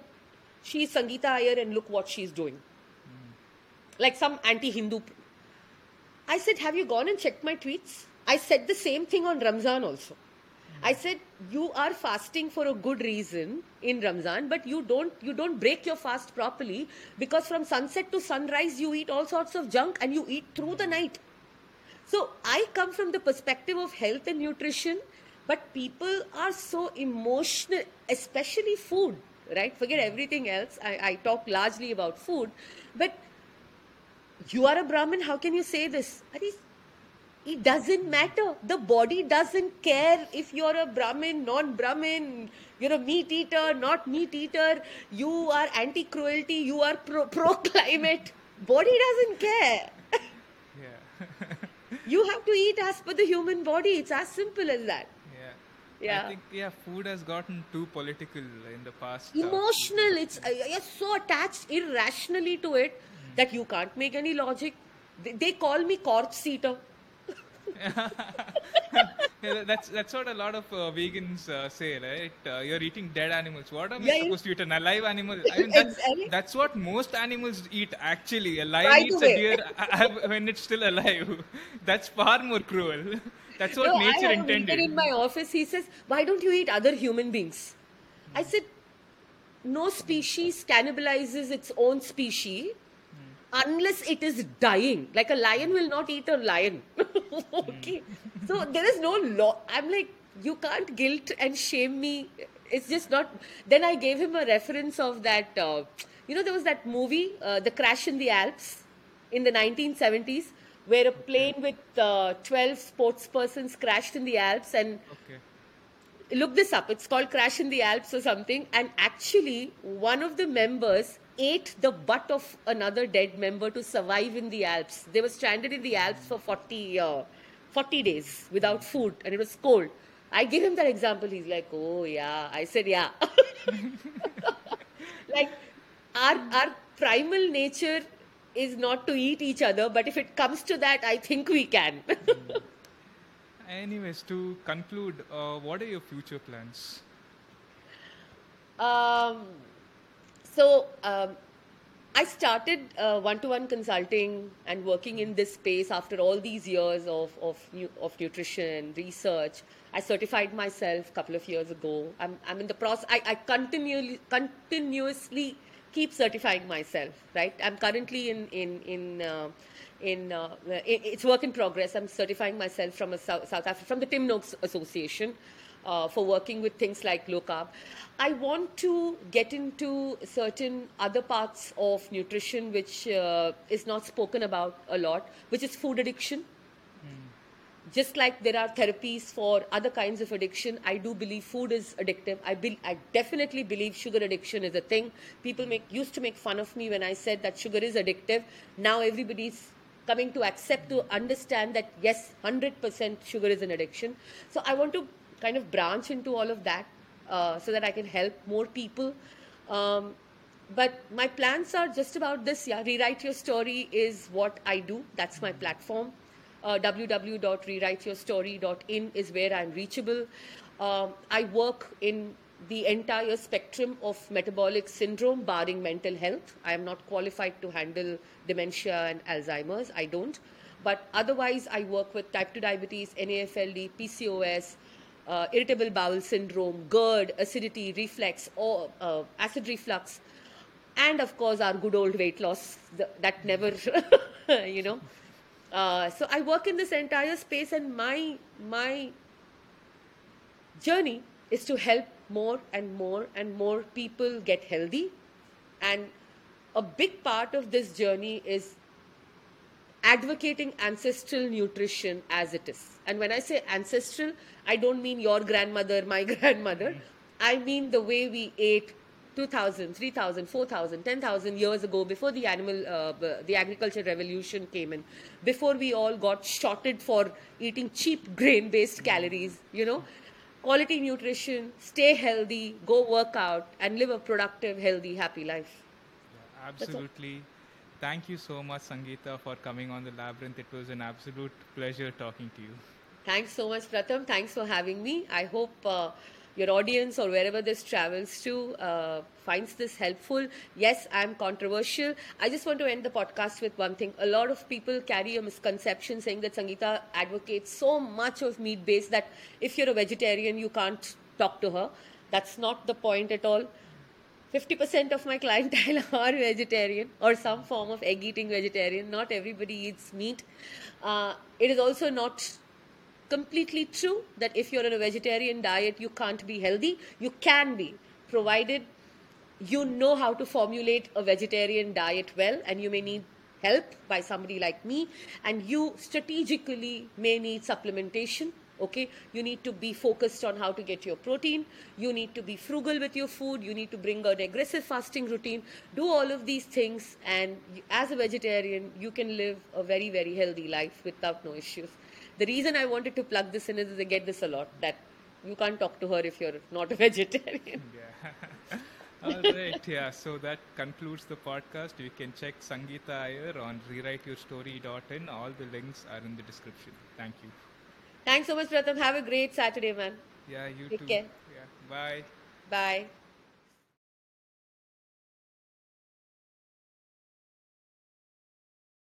She's Sangeetha Aiyer and look what she's doing. Like some anti Hindu. I said, Have you gone and checked my tweets? I said the same thing on Ramzan also. I said you are fasting for a good reason in Ramzan, but you don't you don't break your fast properly because from sunset to sunrise you eat all sorts of junk and you eat through the night. So I come from the perspective of health and nutrition, but people are so emotional, especially food, right? Forget everything else. I, I talk largely about food, but you are a Brahmin, how can you say this? It doesn't matter. The body doesn't care if you're a Brahmin, non Brahmin, you're a meat eater, not meat eater, you are anti cruelty, you are pro [laughs] climate. Body doesn't care. yeah, [laughs] You have to eat as per the human body. It's as simple as that. yeah. Yeah. I think yeah, food has gotten too political in the past. uh, Emotional. It's uh, you're so attached irrationally to it that you can't make any logic. They, they call me corpse eater. [laughs] Yeah, that's that's what a lot of uh, vegans uh, say, right? Uh, you're eating dead animals. What am Yeah, I supposed to eat? An alive animal? I mean, that's, Exactly. that's what most animals eat. Actually, a lion eats a deer [laughs] uh, when it's still alive. [laughs] That's far more cruel. That's what no, nature I have intended. in my office. He says, "Why don't you eat other human beings?" I said, "No species cannibalizes its own species unless it is dying. Like a lion will not eat a lion. [laughs] okay, so there is no law. I'm like, you can't guilt and shame me. It's just not. Then I gave him a reference of that. Uh, you know, there was that movie, uh, The Crash in the Alps, in the 1970s, where a plane with uh, 12 sports persons crashed in the Alps and Okay. look this up. It's called Crash in the Alps or something. And actually, one of the members ate the butt of another dead member to survive in the Alps. They were stranded in the Alps for 40, uh, 40 days without food and it was cold. I gave him that example. He's like, oh, yeah. I said, yeah. [laughs] like, our, our primal nature is not to eat each other, but if it comes to that, I think we can. [laughs] Anyways, to conclude, uh, what are your future plans? Um, so um, I started uh, one-to-one consulting and working in this space after all these years of of, of nutrition research. I certified myself a couple of years ago. I'm, I'm in the process. I, I continually continuously keep certifying myself. Right. I'm currently in in in. Uh, in, uh, it- it's work in progress. I'm certifying myself from a South, South Africa from the Tim Noakes Association uh, for working with things like low carb. I want to get into certain other parts of nutrition which uh, is not spoken about a lot, which is food addiction. Just like there are therapies for other kinds of addiction, I do believe food is addictive. I, be, I definitely believe sugar addiction is a thing. People make, used to make fun of me when I said that sugar is addictive. Now everybody's coming to accept, to understand that yes, 100% sugar is an addiction. So I want to kind of branch into all of that uh, so that I can help more people. Um, but my plans are just about this. Yeah, rewrite your story is what I do. That's my platform. Uh, www.rewriteyourstory.in is where I'm reachable. Um, I work in the entire spectrum of metabolic syndrome, barring mental health. I am not qualified to handle dementia and Alzheimer's. I don't. But otherwise, I work with type 2 diabetes, NAFLD, PCOS, uh, irritable bowel syndrome, GERD, acidity, reflux, or uh, acid reflux, and of course our good old weight loss th- that never, [laughs] you know. Uh, so I work in this entire space, and my my journey is to help more and more and more people get healthy, and a big part of this journey is advocating ancestral nutrition as it is. And when I say ancestral, I don't mean your grandmother, my [laughs] grandmother. I mean the way we ate 2000, 3000, 4000, 10,000 years ago before the animal, uh, the agriculture revolution came in, before we all got shotted for eating cheap [laughs] grain based calories, you know. Quality nutrition, stay healthy, go work out, and live a productive, healthy, happy life. Yeah, absolutely. Thank you so much, Sangeetha, for coming on the Labyrinth. It was an absolute pleasure talking to you. Thanks so much, Pratham. Thanks for having me. I hope uh, your audience or wherever this travels to uh, finds this helpful. Yes, I'm controversial. I just want to end the podcast with one thing. A lot of people carry a misconception saying that Sangeetha advocates so much of meat based that if you're a vegetarian, you can't talk to her. That's not the point at all. 50% of my clientele [laughs] are vegetarian or some form of egg eating vegetarian. Not everybody eats meat. Uh, it is also not completely true that if you're on a vegetarian diet, you can't be healthy. You can be, provided you know how to formulate a vegetarian diet well, and you may need help by somebody like me, and you strategically may need supplementation. Okay, you need to be focused on how to get your protein. You need to be frugal with your food. You need to bring an aggressive fasting routine. Do all of these things, and as a vegetarian, you can live a very, very healthy life without no issues. The reason I wanted to plug this in is I get this a lot that you can't talk to her if you're not a [laughs] vegetarian. Yeah. [laughs] All right. Yeah. So that concludes the podcast. You can check Sangeetha Aiyer on rewriteyourstory.in. All the links are in the description. Thank you. Thanks so much, Pratham. Have a great Saturday, man. Yeah. You Take too. care. Yeah. Bye. Bye.